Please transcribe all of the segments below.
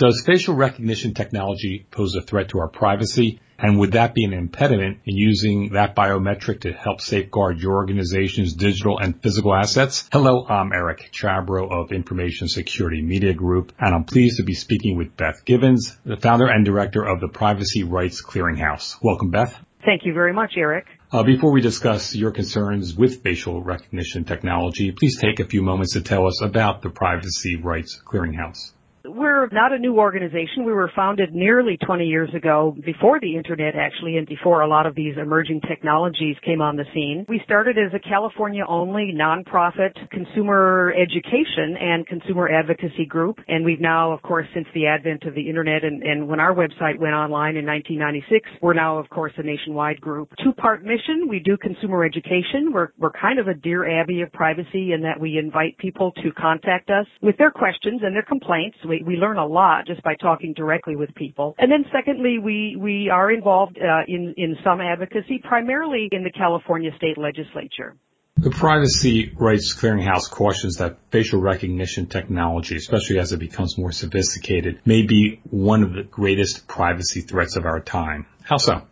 Does facial recognition technology pose a threat to our privacy? And would that be an impediment in using that biometric to help safeguard your organization's digital and physical assets? Hello, I'm Eric Chabrow of Information Security Media Group, and I'm pleased to be speaking with Beth Givens, the founder and director of the Privacy Rights Clearinghouse. Welcome, Beth. Thank you very much, Eric. Uh, before we discuss your concerns with facial recognition technology, please take a few moments to tell us about the Privacy Rights Clearinghouse. We're not a new organization. We were founded nearly 20 years ago, before the internet actually, and before a lot of these emerging technologies came on the scene. We started as a California only nonprofit consumer education and consumer advocacy group. And we've now, of course, since the advent of the internet and, and when our website went online in 1996, we're now, of course, a nationwide group. Two part mission. We do consumer education. We're, we're kind of a Dear Abby of privacy in that we invite people to contact us with their questions and their complaints we, we learn a lot just by talking directly with people. And then secondly, we, we are involved uh, in, in some advocacy, primarily in the California state legislature. The Privacy Rights Clearinghouse cautions that facial recognition technology, especially as it becomes more sophisticated, may be one of the greatest privacy threats of our time. How so?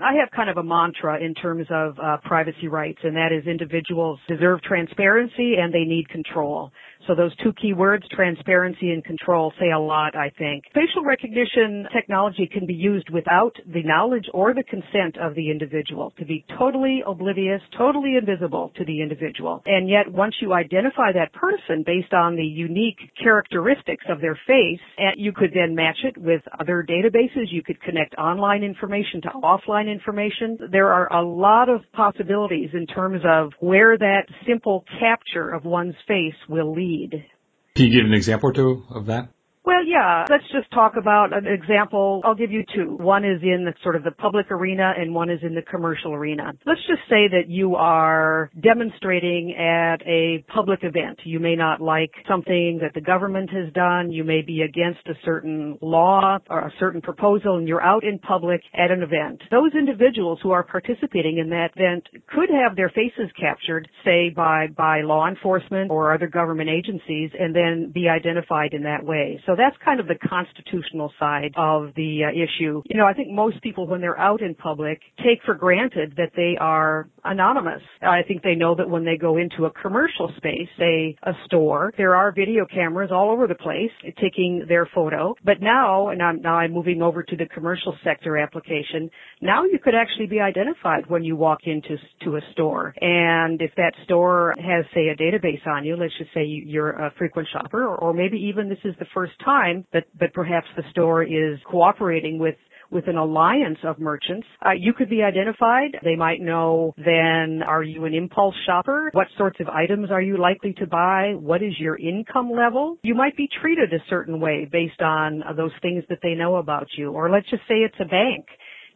I have kind of a mantra in terms of uh, privacy rights, and that is individuals deserve transparency and they need control. So those two key words, transparency and control, say a lot, I think. Facial recognition technology can be used without the knowledge or the consent of the individual to be totally oblivious, totally invisible to the individual. And yet once you identify that person based on the unique characteristics of their face, you could then match it with other databases. You could connect online information to offline information. There are a lot of possibilities in terms of where that simple capture of one's face will lead. Can you give an example or two of that? Well, yeah. Let's just talk about an example. I'll give you two. One is in the, sort of the public arena and one is in the commercial arena. Let's just say that you are demonstrating at a public event. You may not like something that the government has done. You may be against a certain law or a certain proposal and you're out in public at an event. Those individuals who are participating in that event could have their faces captured, say by, by law enforcement or other government agencies and then be identified in that way. So that's kind of the constitutional side of the uh, issue. You know, I think most people when they're out in public take for granted that they are anonymous. I think they know that when they go into a commercial space, say a store, there are video cameras all over the place taking their photo. But now, and I'm, now I'm moving over to the commercial sector application, now you could actually be identified when you walk into to a store. And if that store has, say, a database on you, let's just say you're a frequent shopper, or, or maybe even this is the first time, but, but perhaps the store is cooperating with with an alliance of merchants, uh, you could be identified. They might know then, are you an impulse shopper? What sorts of items are you likely to buy? What is your income level? You might be treated a certain way based on uh, those things that they know about you. Or let's just say it's a bank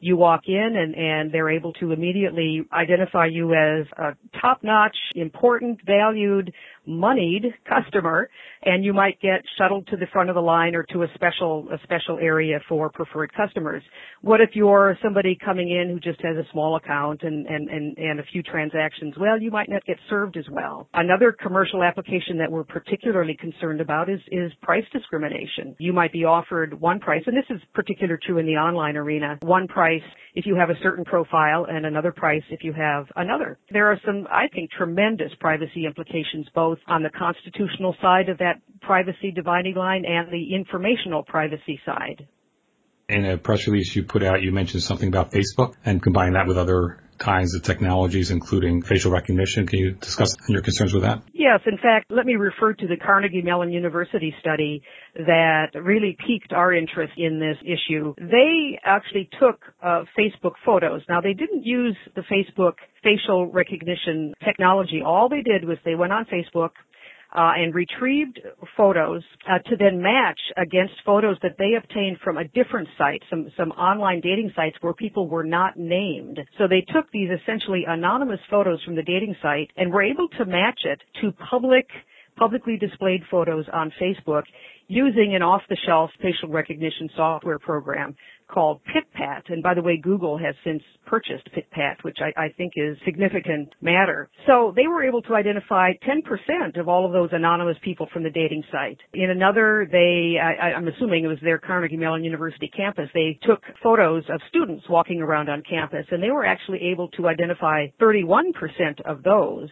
you walk in and, and they're able to immediately identify you as a top-notch, important, valued, moneyed customer and you might get shuttled to the front of the line or to a special a special area for preferred customers. What if you're somebody coming in who just has a small account and and and, and a few transactions? Well, you might not get served as well. Another commercial application that we're particularly concerned about is is price discrimination. You might be offered one price, and this is particular true in the online arena. One price if you have a certain profile and another price if you have another. There are some, I think, tremendous privacy implications both on the constitutional side of that that privacy dividing line and the informational privacy side. In a press release you put out, you mentioned something about Facebook and combine that with other kinds of technologies, including facial recognition. Can you discuss your concerns with that? Yes. In fact, let me refer to the Carnegie Mellon University study that really piqued our interest in this issue. They actually took uh, Facebook photos. Now, they didn't use the Facebook facial recognition technology. All they did was they went on Facebook, and retrieved photos uh, to then match against photos that they obtained from a different site, some some online dating sites where people were not named. So they took these essentially anonymous photos from the dating site and were able to match it to public publicly displayed photos on Facebook using an off-the-shelf facial recognition software program called PittPatt. And by the way, Google has since purchased PittPatt, which I, I, think is significant matter. So they were able to identify 10% of all of those anonymous people from the dating site. In another, they, I, I'm assuming it was their Carnegie Mellon University campus, they took photos of students walking around on campus and they were actually able to identify 31% of those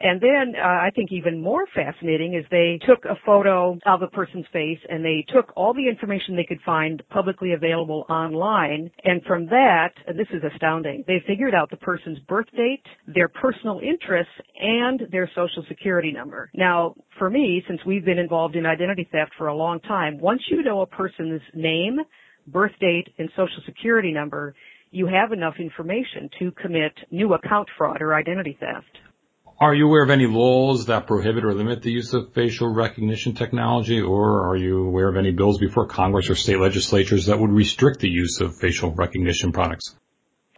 and then uh, I think even more fascinating is they took a photo of a person's face and they took all the information they could find publicly available online. And from that, and this is astounding, they figured out the person's birth date, their personal interests, and their social security number. Now, for me, since we've been involved in identity theft for a long time, once you know a person's name, birth date, and social security number, you have enough information to commit new account fraud or identity theft. Are you aware of any laws that prohibit or limit the use of facial recognition technology, or are you aware of any bills before Congress or state legislatures that would restrict the use of facial recognition products?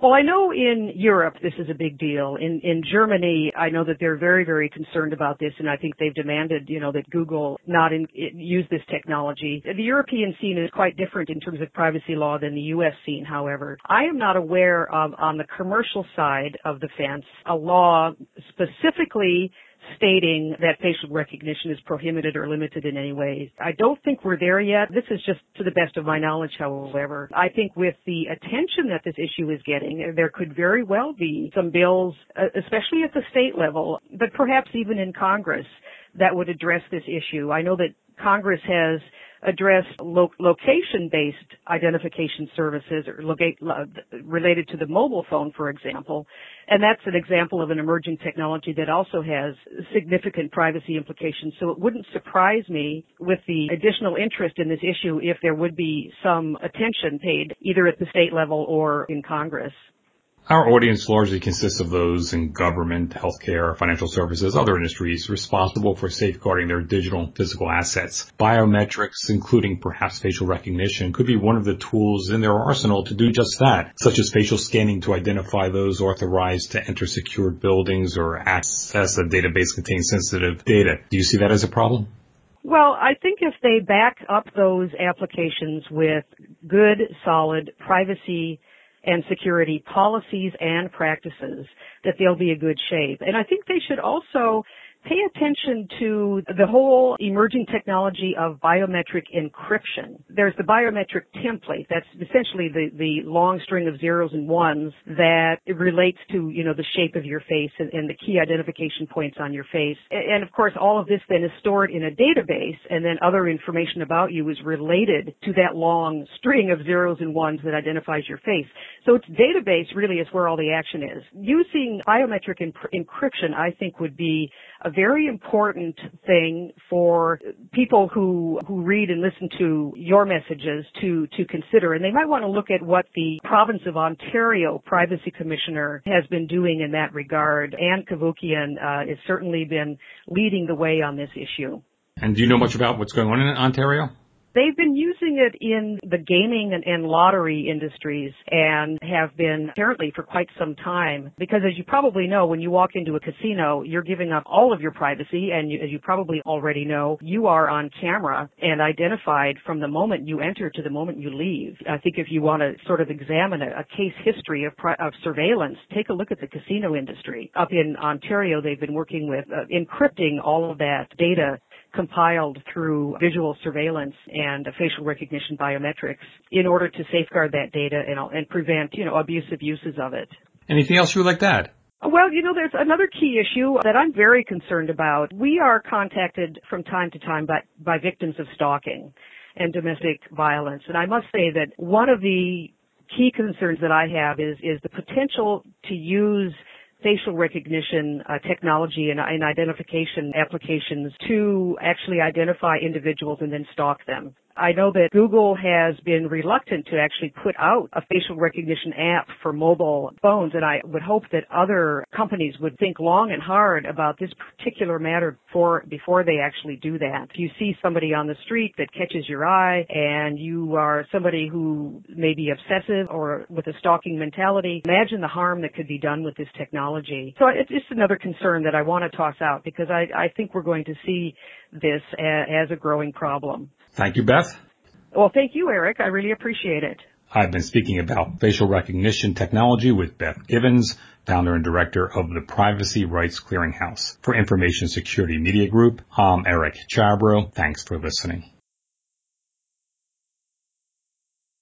Well, I know in Europe this is a big deal. In in Germany, I know that they're very very concerned about this, and I think they've demanded, you know, that Google not in, use this technology. The European scene is quite different in terms of privacy law than the U.S. scene. However, I am not aware of on the commercial side of the fence a law specifically stating that facial recognition is prohibited or limited in any way. I don't think we're there yet. This is just to the best of my knowledge, however. I think with the attention that this issue is getting, there could very well be some bills, uh, especially at the state level, but perhaps even in Congress, that would address this issue. I know that Congress has address lo- location-based identification services or uh, related to the mobile phone, for example. And that's an example of an emerging technology that also has significant privacy implications. So it wouldn't surprise me with the additional interest in this issue if there would be some attention paid either at the state level or in Congress. Our audience largely consists of those in government, healthcare, financial services, other industries responsible for safeguarding their digital and physical assets. Biometrics, including perhaps facial recognition, could be one of the tools in their arsenal to do just that, such as facial scanning to identify those authorized to enter secured buildings or access a database containing sensitive data. Do you see that as a problem? Well, I think if they back up those applications with good, solid privacy and security policies and practices that they'll be in good shape. And I think they should also pay attention to the whole emerging technology of biometric encryption. There's the biometric template. That's essentially the, the long string of zeros and ones that relates to, you know, the shape of your face and, and the key identification points on your face. And of course, all of this then is stored in a database and then other information about you is related to that long string of zeros and ones that identifies your face. So its database really is where all the action is. Using biometric encryption, I think would be a very important thing for people who who read and listen to your messages to to consider. And they might want to look at what the province of Ontario privacy commissioner has been doing in that regard. Ann Cavoukian uh, has certainly been leading the way on this issue. And do you know much about what's going on in Ontario They've been using it in the gaming and, and, lottery industries and have been apparently for quite some time because as you probably know, when you walk into a casino, you're giving up all of your privacy and you, as you probably already know, you are on camera and identified from the moment you enter to the moment you leave. I think if you want to sort of examine a, a case history of, of, surveillance, take a look at the casino industry. Up in Ontario, they've been working with uh, encrypting all of that data compiled through visual surveillance and facial recognition biometrics in order to safeguard that data and, and prevent, you know, abusive uses of it. Anything else you would like to add? Well, you know, there's another key issue that I'm very concerned about. We are contacted from time to time by, by victims of stalking and domestic violence. And I must say that one of the key concerns that I have is, is the potential to use facial recognition uh, technology and, and, identification applications to actually identify individuals and then stalk them. I know that Google has been reluctant to actually put out a facial recognition app for mobile phones, and I would hope that other companies would think long and hard about this particular matter before, before they actually do that. If you see somebody on the street that catches your eye and you are somebody who may be obsessive or with a stalking mentality, imagine the harm that could be done with this technology. So it's just another concern that I want to toss out because I, I think we're going to see this as a growing problem. Thank you, Beth. Well, thank you, Eric. I really appreciate it. I've been speaking about facial recognition technology with Beth Givens, founder and director of the Privacy Rights Clearinghouse. For Information Security Media Group, I'm Eric Chabrow. Thanks for listening.